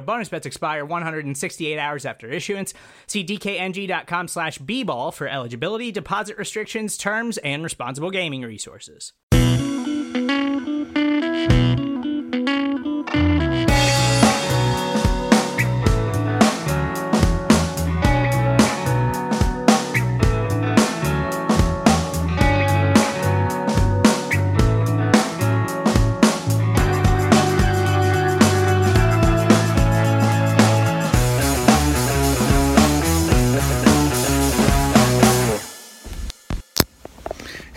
Bonus bets expire 168 hours after issuance. See dkng.com slash bball for eligibility, deposit restrictions, terms, and responsible gaming resources.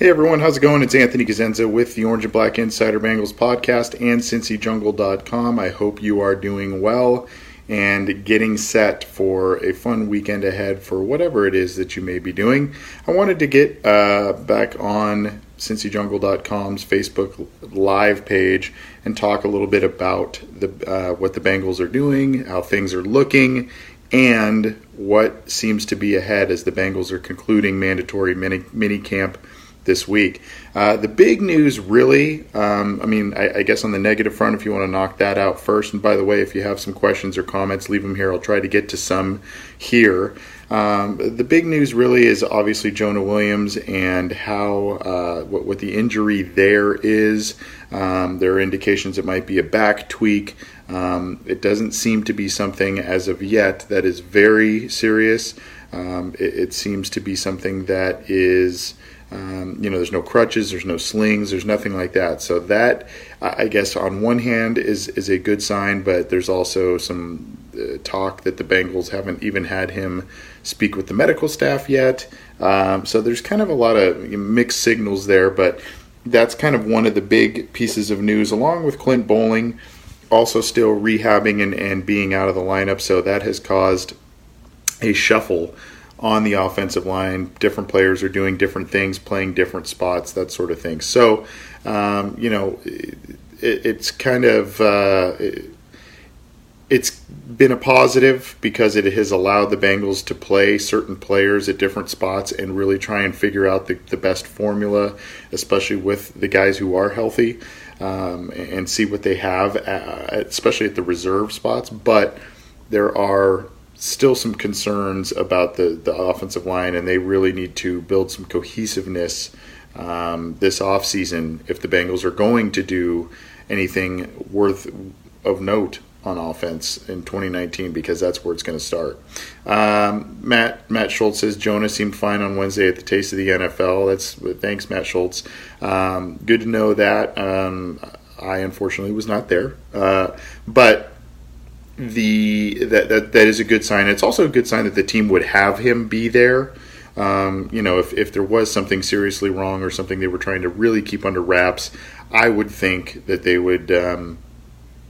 Hey everyone, how's it going? It's Anthony Cosenza with the Orange and Black Insider Bengals podcast and CincyJungle.com. I hope you are doing well and getting set for a fun weekend ahead for whatever it is that you may be doing. I wanted to get uh, back on CincyJungle.com's Facebook live page and talk a little bit about the uh, what the Bengals are doing, how things are looking, and what seems to be ahead as the Bengals are concluding mandatory mini, mini camp this week. Uh, the big news, really, um, I mean, I, I, guess on the negative front, if you want to knock that out first, and by the way, if you have some questions or comments, leave them here. I'll try to get to some here. Um, the big news really is obviously Jonah Williams and how uh, what, what, the injury there is. Um, there are indications it might be a back tweak. Um, it doesn't seem to be something as of yet that is very serious. Um, it, it seems to be something that is um, you know, there's no crutches, there's no slings, there's nothing like that. So that, I guess, on one hand, is is a good sign, but there's also some uh, talk that the Bengals haven't even had him speak with the medical staff yet. Um, so there's kind of a lot of mixed signals there, but that's kind of one of the big pieces of news, along with Clint Boling also still rehabbing and, and being out of the lineup. So that has caused a shuffle on the offensive line. Different players are doing different things, playing different spots, that sort of thing. So, um, you know, it, it's kind of uh, it, it's been a positive because it has allowed the Bengals to play certain players at different spots and really try and figure out the, the best formula, especially with the guys who are healthy, um, and see what they have, uh, especially at the reserve spots. But there are still some concerns about the, the offensive line, and they really need to build some cohesiveness um, this offseason if the Bengals are going to do anything worth of note on offense in 2019 because that's where it's going to start. Um, Matt Matt Schultz says Jonah seemed fine on Wednesday at the Taste of the NFL. That's thanks Matt Schultz. Um, good to know that. Um, I unfortunately was not there, uh, but the that, that that is a good sign. It's also a good sign that the team would have him be there. Um, you know, if, if there was something seriously wrong or something they were trying to really keep under wraps, I would think that they would, um,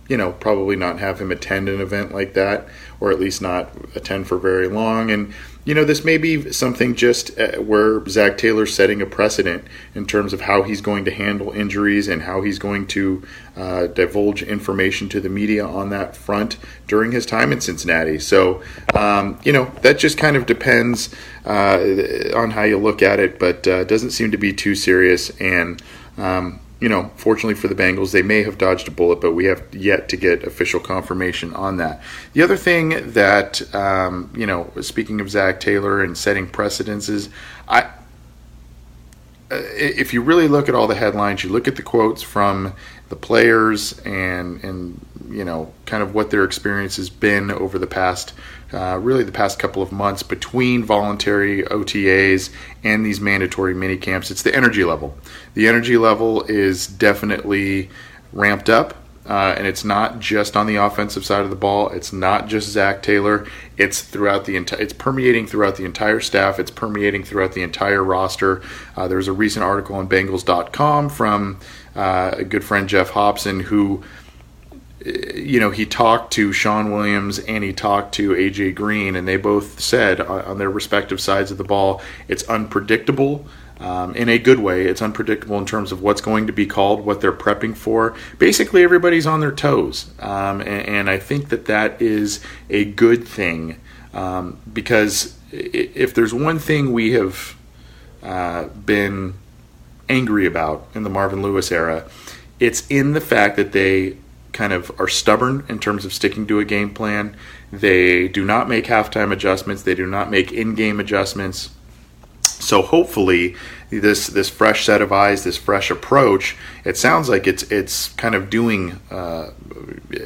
you know, probably not have him attend an event like that, or at least not attend for very long. And you know, this may be something just uh, where Zach Taylor's setting a precedent in terms of how he's going to handle injuries and how he's going to uh, divulge information to the media on that front during his time in Cincinnati. So, um, you know, that just kind of depends uh, on how you look at it, but uh, doesn't seem to be too serious. And um, you know, fortunately for the Bengals, they may have dodged a bullet, but we have yet to get official confirmation on that. The other thing that, um, you know, speaking of Zach Taylor and setting precedences, I if you really look at all the headlines, you look at the quotes from the players and and you know kind of what their experience has been over the past uh, really the past couple of months between voluntary OTAs and these mandatory mini camps. It's the energy level. The energy level is definitely ramped up. Uh, and it's not just on the offensive side of the ball. It's not just Zach Taylor. It's throughout the entire. It's permeating throughout the entire staff. It's permeating throughout the entire roster. Uh, there was a recent article on Bengals.com from uh, a good friend Geoff Hobson who you know, he talked to Shawn Williams and he talked to AJ Green, and they both said on their respective sides of the ball, it's unpredictable. Um, in a good way, it's unpredictable in terms of what's going to be called, what they're prepping for. Basically, everybody's on their toes, um, and, and, I think that that is a good thing um, because if there's one thing we have uh, been angry about in the Marvin Lewis era, it's in the fact that they kind of are stubborn in terms of sticking to a game plan. They do not make halftime adjustments. They do not make in-game adjustments. So hopefully, this this fresh set of eyes, this fresh approach, it sounds like it's it's kind of doing, uh,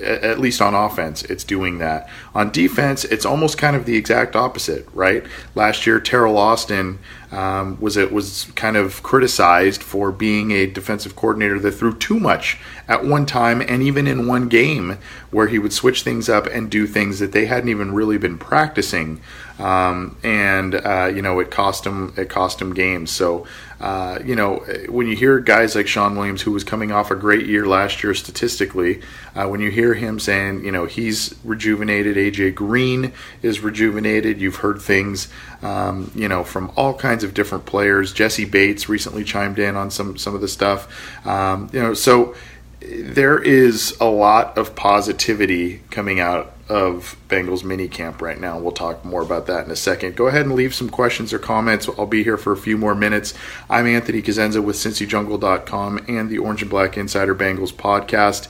at least on offense, it's doing that. On defense, it's almost kind of the exact opposite, right? Last year, Teryl Austin um, was it was kind of criticized for being a defensive coordinator that threw too much at one time, and even in one game where he would switch things up and do things that they hadn't even really been practicing, um, and uh, you know it cost him it cost him games. So uh, you know, when you hear guys like Shawn Williams, who was coming off a great year last year statistically, uh, when you hear him saying, you know, he's rejuvenated, AJ Green is rejuvenated, you've heard things, um, you know, from all kinds of different players. Jessie Bates recently chimed in on some some of the stuff, um, you know, so there is a lot of positivity coming out of Bengals mini camp right now. We'll talk more about that in a second. Go ahead and leave some questions or comments. I'll be here for a few more minutes. I'm Anthony Cosenza with CincyJungle.com and the Orange and Black Insider Bengals podcast.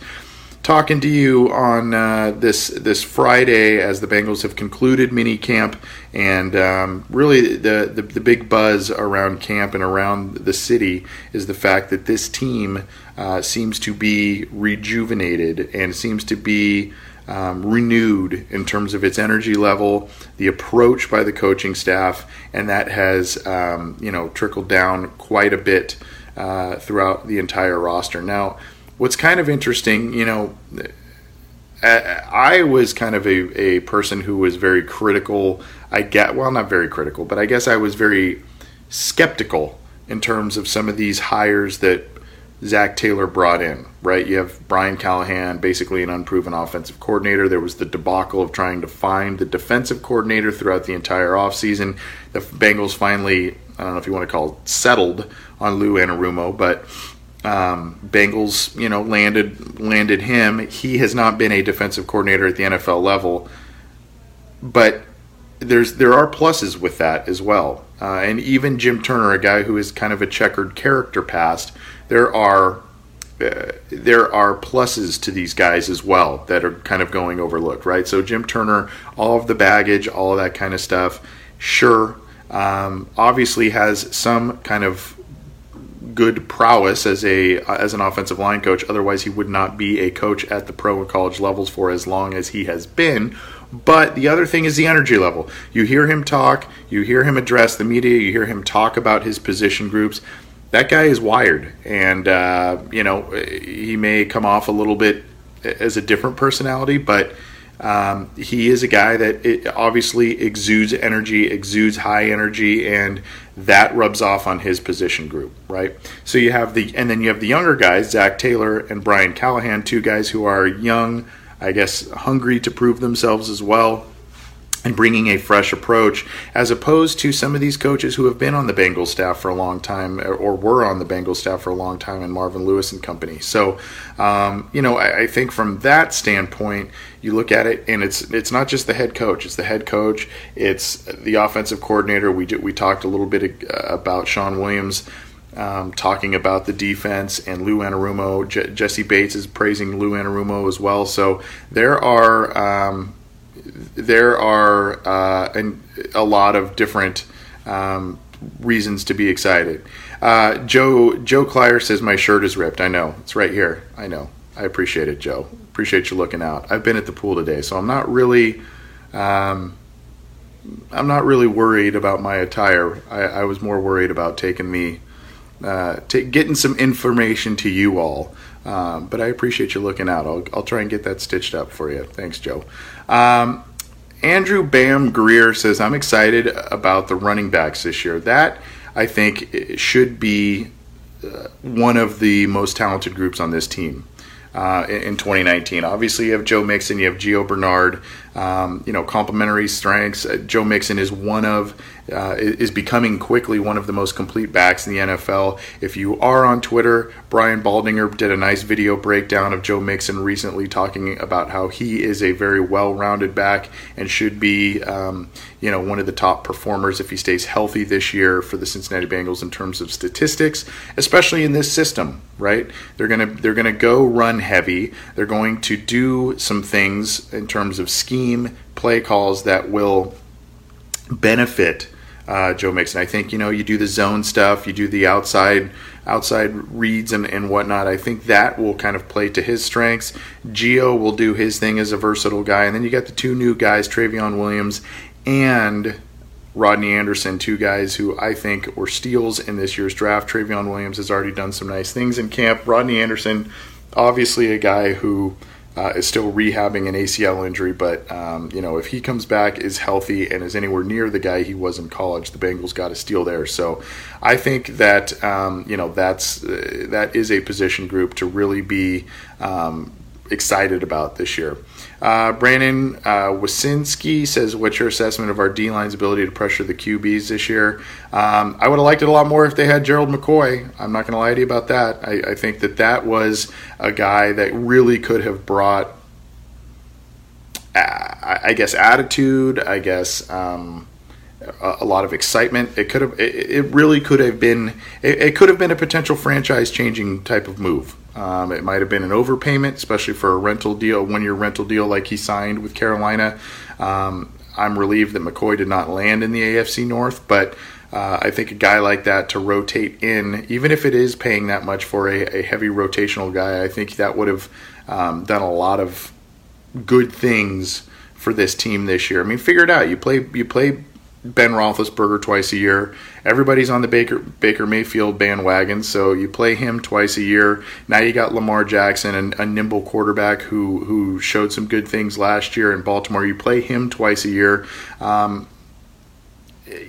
Talking to you on uh, this this Friday as the Bengals have concluded mini camp, and um, really the, the the big buzz around camp and around the city is the fact that this team uh, seems to be rejuvenated and seems to be um, renewed in terms of its energy level, the approach by the coaching staff, and that has um, you know trickled down quite a bit uh, throughout the entire roster. Now, what's kind of interesting, you know. I was kind of a, a person who was very critical. I get well, not very critical, but I guess I was very skeptical in terms of some of these hires that Zach Taylor brought in, right? You have Brian Callahan, basically an unproven offensive coordinator. There was the debacle of trying to find the defensive coordinator throughout the entire offseason. The Bengals finally, I don't know if you want to call it settled on Lou Anarumo, but um, Bengals, you know, landed landed him. He has not been a defensive coordinator at the NFL level, but there's there are pluses with that as well. Uh, and even Jim Turner, a guy who is kind of a checkered character past, there are uh, there are pluses to these guys as well that are kind of going overlooked, right? So Jim Turner, all of the baggage, all of that kind of stuff, sure, um, obviously has some kind of good prowess as a as an offensive line coach. Otherwise, he would not be a coach at the pro and college levels for as long as he has been. But the other thing is the energy level. You hear him talk, you hear him address the media, you hear him talk about his position groups that guy is wired, and uh, you know he may come off a little bit as a different personality, but um, he is a guy that obviously exudes energy, exudes high energy, and that rubs off on his position group, right? So you have the, and then you have the younger guys, Zach Taylor and Brian Callahan, two guys who are young, I guess, hungry to prove themselves as well and bringing a fresh approach, as opposed to some of these coaches who have been on the Bengals staff for a long time or were on the Bengals staff for a long time and Marvin Lewis and company. So, um, you know, I, I, think from that standpoint, you look at it and it's it's not just the head coach; it's the head coach, it's the offensive coordinator. We we talked a little bit uh, about Shawn Williams. Um, talking about the defense and Lou Anarumo. Je- Jessie Bates is praising Lou Anarumo as well. So there are um, there are uh, an, a lot of different um, reasons to be excited. Uh, Joe Joe Clyer says my shirt is ripped. I know it's right here. I know. I appreciate it, Joe. Appreciate you looking out. I've been at the pool today, so I'm not really. Um, I'm not really worried about my attire. I, I was more worried about taking me, uh, t- getting some information to you all. Um, but I appreciate you looking out. I'll, I'll try and get that stitched up for you. Thanks, Joe. Um, Andrew Bam Greer says, I'm excited about the running backs this year. That, I think, should be uh, one of the most talented groups on this team. Uh, in 2019. Obviously, you have Joe Mixon, you have Gio Bernard, um, you know, complementary strengths. Uh, Joe Mixon is one of uh, is becoming quickly one of the most complete backs in the NFL. If you are on Twitter, Brian Baldinger did a nice video breakdown of Joe Mixon recently, talking about how he is a very well-rounded back and should be, um, you know, one of the top performers if he stays healthy this year for the Cincinnati Bengals in terms of statistics, especially in this system. Right? They're gonna they're gonna go run heavy. They're going to do some things in terms of scheme play calls that will benefit uh, Joe Mixon. I think you know you do the zone stuff, you do the outside outside reads and, and whatnot. I think that will kind of play to his strengths. Gio will do his thing as a versatile guy, and then you got the two new guys, Trayveon Williams and Rodney Anderson, two guys who I think were steals in this year's draft. Trayveon Williams has already done some nice things in camp. Rodney Anderson, obviously a guy who uh, is still rehabbing an ACL injury, but um, you know if he comes back, is healthy, and is anywhere near the guy he was in college, the Bengals got a steal there. So I think that um, you know that's uh, that is a position group to really be um, excited about this year. Uh, Brandon uh, Wasinski says, "What's your assessment of our D line's ability to pressure the QBs this year?" Um, I would have liked it a lot more if they had Gerald McCoy. I'm not going to lie to you about that. I, I, think that that was a guy that really could have brought, uh, I guess, attitude. I guess. Um, a, lot of excitement. It could have. It, really could have been. It, it could have been a potential franchise-changing type of move. Um, it might have been an overpayment, especially for a rental deal, one year rental deal like he signed with Carolina. Um, I'm relieved that McCoy did not land in the AFC North, but uh, I think a guy like that to rotate in, even if it is paying that much for a, a heavy rotational guy, I think that would have um, done a lot of good things for this team this year. I mean, figure it out. You play you play Ben Roethlisberger twice a year. Everybody's on the Baker Baker Mayfield bandwagon, so you play him twice a year. Now you got Lamar Jackson, and a nimble quarterback who who showed some good things last year in Baltimore. You play him twice a year. Um,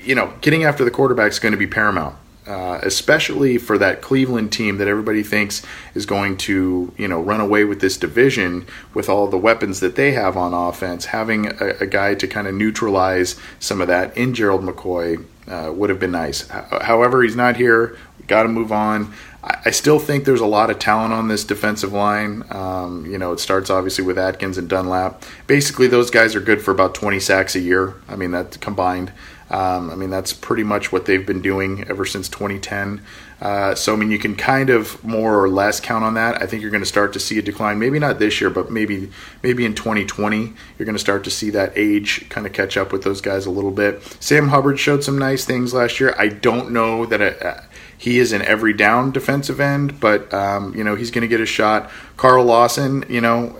you know, getting after the quarterback is going to be paramount. Uh, especially for that Cleveland team that everybody thinks is going to, you know, run away with this division with all the weapons that they have on offense. Having a, a guy to kind of neutralize some of that in Gerald McCoy uh, would have been nice. However, he's not here. Got to move on. I, still think there's a lot of talent on this defensive line. Um, you know, it starts obviously with Atkins and Dunlap. Basically, those guys are good for about 20 sacks a year. I mean, that combined. Um, I mean, that's pretty much what they've been doing ever since 2010. Uh, so, I mean, you can kind of more or less count on that. I think you're going to start to see a decline. Maybe not this year, but maybe maybe in 2020, you're going to start to see that age kind of catch up with those guys a little bit. Sam Hubbard showed some nice things last year. I don't know that it, uh, he is an every down defensive end, but um, you know he's going to get a shot. Carl Lawson, you know,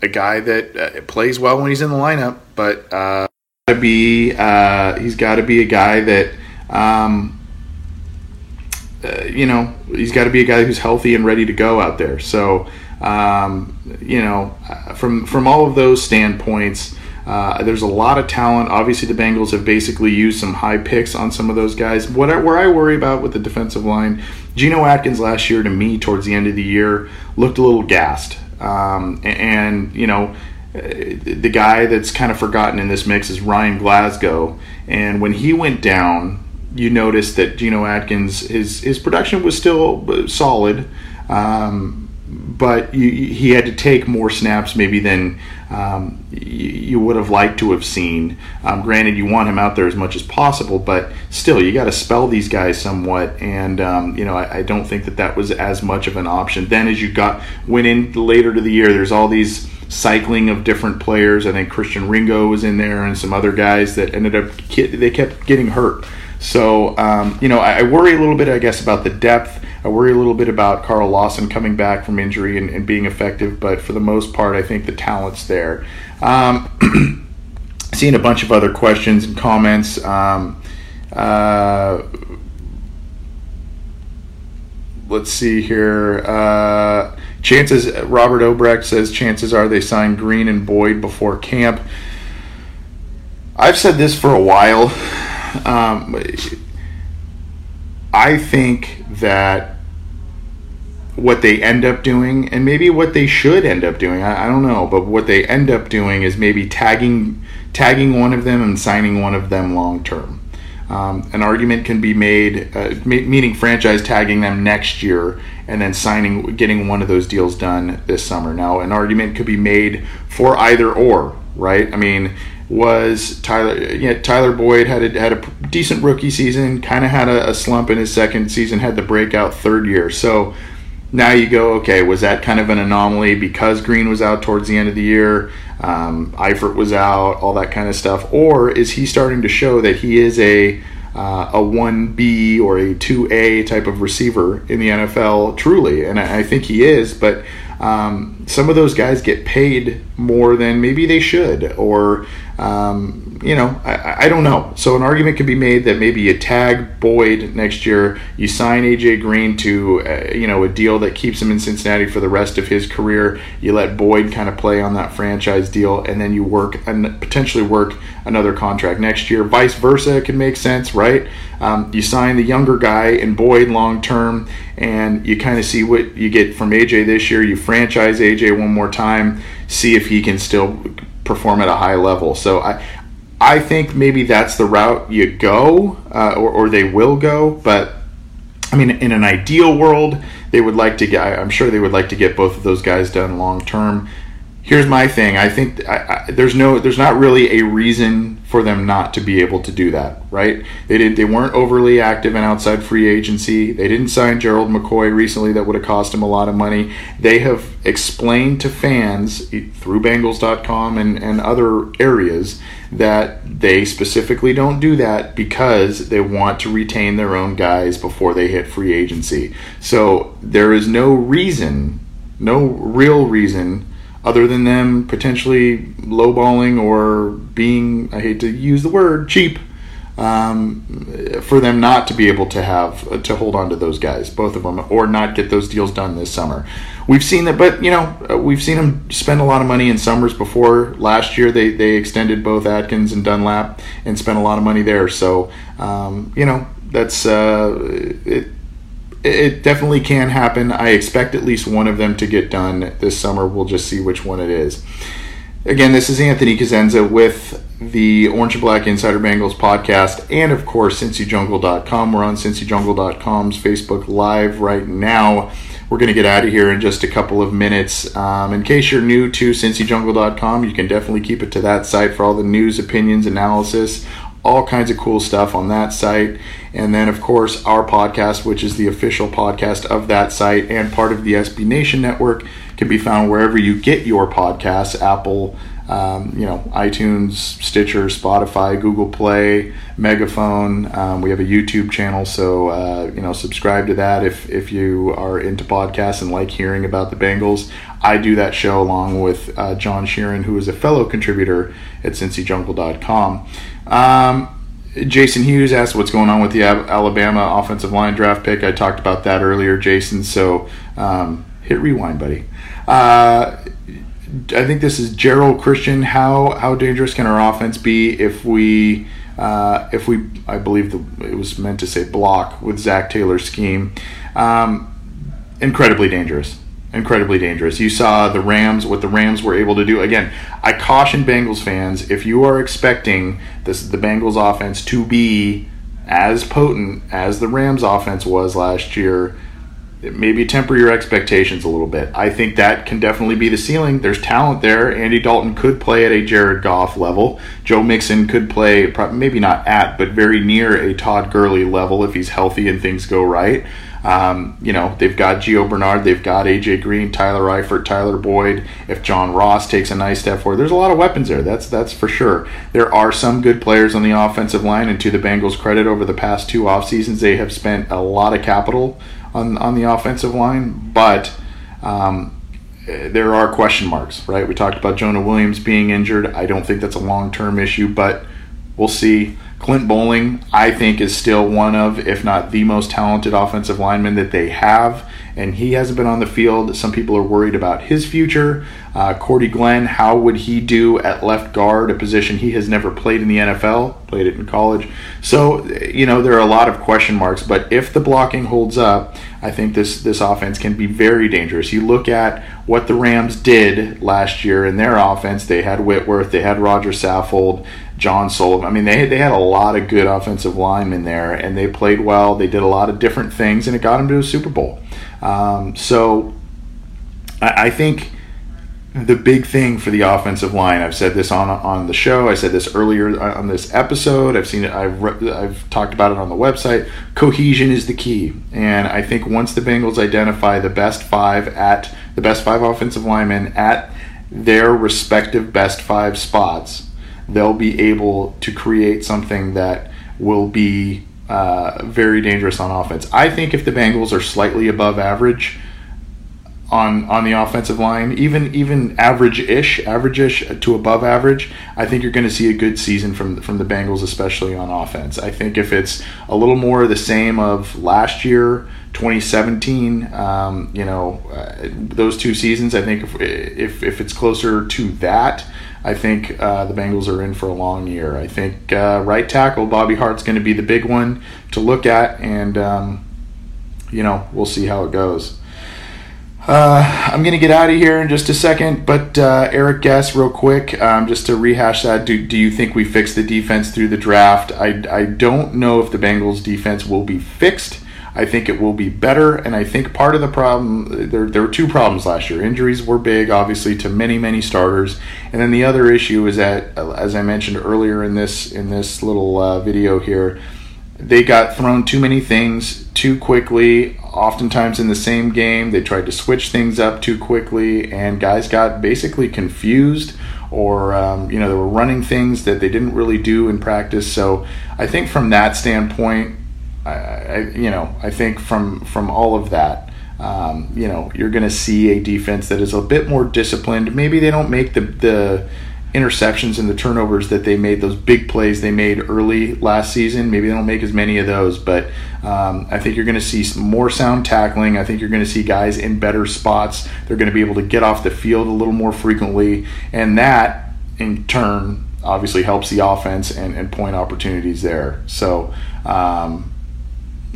a guy that uh, plays well when he's in the lineup, but. Uh, to be uh, he's got to be a guy that um, uh, you know he's got to be a guy who's healthy and ready to go out there. So um, you know from from all of those standpoints. Uh, there's a lot of talent. Obviously, the Bengals have basically used some high picks on some of those guys. What I, where I worry about with the defensive line, Geno Atkins last year to me towards the end of the year looked a little gassed, um, and, and you know the guy that's kind of forgotten in this mix is Ryan Glasgow, and when he went down, you noticed that Geno Atkins his his production was still solid, um, but you, he had to take more snaps maybe than um, you, you, would have liked to have seen. Um, granted, you want him out there as much as possible, but still, you got to spell these guys somewhat, and um, you know I, I, don't think that that was as much of an option. Then, as you got went in later to the year, there's all these cycling of different players. I think Christian Ringo was in there and some other guys that ended up they kept getting hurt. So, um, you know, I, worry a little bit, I guess, about the depth. I worry a little bit about Carl Lawson coming back from injury and, and being effective, but for the most part, I think the talent's there. Um, seeing a bunch of other questions and comments. Um, uh, let's see here. Uh, chances Robert Obrecht says chances are they sign Green and Boyd before camp. I've said this for a while. Um, I think that what they end up doing, and maybe what they should end up doing, I, I, don't know, but what they end up doing is maybe tagging tagging one of them and signing one of them long term. Um, an argument can be made, uh, meaning franchise tagging them next year and then signing, getting one of those deals done this summer. Now, an argument could be made for either or, right? I mean, was Tyler? Yeah, Tyler Boyd had a, had a decent rookie season, kind of had a, a slump in his second season, had the breakout third year. So now you go, okay, was that kind of an anomaly because Green was out towards the end of the year? Um, Eifert was out, all that kind of stuff, or is he starting to show that he is a uh, a one B or a two A type of receiver in the NFL truly? And I, I think he is, but um, some of those guys get paid more than maybe they should, or um, you know, I, I, don't know. So an argument could be made that maybe you tag Boyd next year, you sign AJ Green to uh, you know a deal that keeps him in Cincinnati for the rest of his career. You let Boyd kind of play on that franchise deal, and then you work and potentially work another contract next year. Vice versa can make sense, right? Um, you sign the younger guy in Boyd long term, and you kind of see what you get from AJ this year. You franchise AJ one more time, see if he can still perform at a high level. So I, I think maybe that's the route you go, uh, or, or they will go. But I mean, in an ideal world, they would like to get. I'm sure they would like to get both of those guys done long term here's my thing. I think I, I, there's no, there's not really a reason for them not to be able to do that, right? They did, they weren't overly active in outside free agency. They didn't sign Gerald McCoy recently. That would have cost them a lot of money. They have explained to fans through Bengals.com and and other areas that they specifically don't do that because they want to retain their own guys before they hit free agency. So there is no reason, no real reason other than them potentially lowballing or being, I hate to use the word, cheap, um, for them not to be able to have to hold on to those guys, both of them, or not get those deals done this summer. We've seen that, but you know, uh, we've seen them spend a lot of money in summers before. Last year, they they extended both Atkins and Dunlap and spent a lot of money there. So, um, you know, that's uh, it it definitely can happen. I expect at least one of them to get done this summer. We'll just see which one it is. Again, this is Anthony Cosenza with the Orange and Black Insider Bengals podcast and, of course, CincyJungle.com. We're on CincyJungle.com's Facebook Live right now. We're going to get out of here in just a couple of minutes. Um, in case you're new to CincyJungle.com, you can definitely keep it to that site for all the news, opinions, analysis, all kinds of cool stuff on that site. And then, of course, our podcast, which is the official podcast of that site and part of the SB Nation network, can be found wherever you get your podcasts Apple, um, you know, iTunes, Stitcher, Spotify, Google Play, Megaphone. Um, we have a YouTube channel, so uh, you know, subscribe to that if if you are into podcasts and like hearing about the Bengals. I do that show along with uh, John Sheeran, who is a fellow contributor at CincyJungle.com. Um, Jason Hughes asked what's going on with the Alabama offensive line draft pick. I talked about that earlier, Jason. So um, hit rewind, buddy. Uh, I think this is Gerald Christian. How how dangerous can our offense be if we uh, if we I believe the, it was meant to say block with Zach Taylor's scheme? Um, incredibly dangerous incredibly dangerous. You saw the Rams, what the Rams were able to do. Again, I caution Bengals fans if you are expecting this the Bengals offense to be as potent as the Rams offense was last year, maybe temper your expectations a little bit. I think that can definitely be the ceiling. There's talent there. Andy Dalton could play at a Jared Goff level. Joe Mixon could play, maybe not at, but very near a Todd Gurley level if he's healthy and things go right. Um, you know, they've got Gio Bernard, they've got AJ Green, Tyler Eifert, Tyler Boyd. If John Ross takes a nice step forward, there's a lot of weapons there. That's that's for sure. There are some good players on the offensive line, and to the Bengals' credit, over the past two off seasons, they have spent a lot of capital on on the offensive line, but. Um, there are question marks, right? We talked about Jonah Williams being injured. I don't think that's a long term issue, but we'll see. Clint Boling, I think, is still one of, if not the most talented offensive lineman that they have, and he hasn't been on the field. Some people are worried about his future. Uh, Cordy Glenn, how would he do at left guard, a position he has never played in the NFL, played it in college? So, you know, there are a lot of question marks, but if the blocking holds up, I think this, this offense can be very dangerous. You look at what the Rams did last year in their offense, they had Whitworth, they had Roger Saffold. John Sullivan. I mean, they they had a lot of good offensive linemen there, and they played well. They did a lot of different things, and it got them to a Super Bowl. Um, so, I, I, think the big thing for the offensive line. I've said this on on the show. I said this earlier on this episode. I've seen it. I've I've talked about it on the website. Cohesion is the key, and I think once the Bengals identify the best five at the best five offensive linemen at their respective best five spots they'll be able to create something that will be uh, very dangerous on offense. I think if the Bengals are slightly above average on on the offensive line, even even average-ish, average-ish to above average, I think you're going to see a good season from from the Bengals, especially on offense. I think if it's a little more the same of last year. 2017, um, you know, uh, those two seasons. I think if, if if it's closer to that, I think uh, the Bengals are in for a long year. I think uh, right tackle Bobby Hart's going to be the big one to look at, and um, you know we'll see how it goes. Uh, I'm going to get out of here in just a second, but uh, Eric Guess, real quick, um, just to rehash that. Do, do you think we fixed the defense through the draft? I, I don't know if the Bengals defense will be fixed. I think it will be better. And I think part of the problem, there, there were two problems last year. Injuries were big, obviously, to many, many starters. And then the other issue is that, as I mentioned earlier in this in this little uh, video here, they got thrown too many things too quickly, oftentimes in the same game. They tried to switch things up too quickly, and guys got basically confused or um, you know they were running things that they didn't really do in practice. So I think from that standpoint, I, I, you know, I think from from all of that, um, you know, you're going to see a defense that is a bit more disciplined. Maybe they don't make the the interceptions and the turnovers that they made, those big plays they made early last season. Maybe they don't make as many of those, but um, I think you're going to see more sound tackling. I think you're going to see guys in better spots. They're going to be able to get off the field a little more frequently, and that in turn obviously helps the offense and, and point opportunities there. So. Um,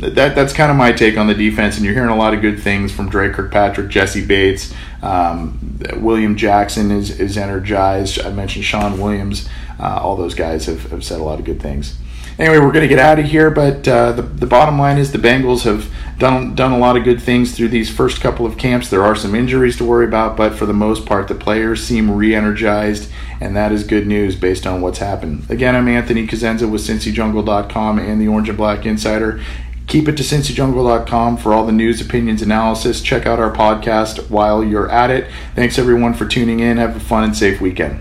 that that's kind of my take on the defense, and you're hearing a lot of good things from Dre Kirkpatrick, Jessie Bates, um, William Jackson is is energized. I mentioned Shawn Williams. Uh, all those guys have, have said a lot of good things. Anyway, we're going to get out of here, but uh, the, the bottom line is the Bengals have done done a lot of good things through these first couple of camps. There are some injuries to worry about, but for the most part, the players seem re-energized, and that is good news based on what's happened. Again, I'm Anthony Cosenza with CincyJungle.com and the Orange and Black Insider. Keep it to cincyjungle.com for all the news, opinions, analysis. Check out our podcast while you're at it. Thanks everyone for tuning in. Have a fun and safe weekend.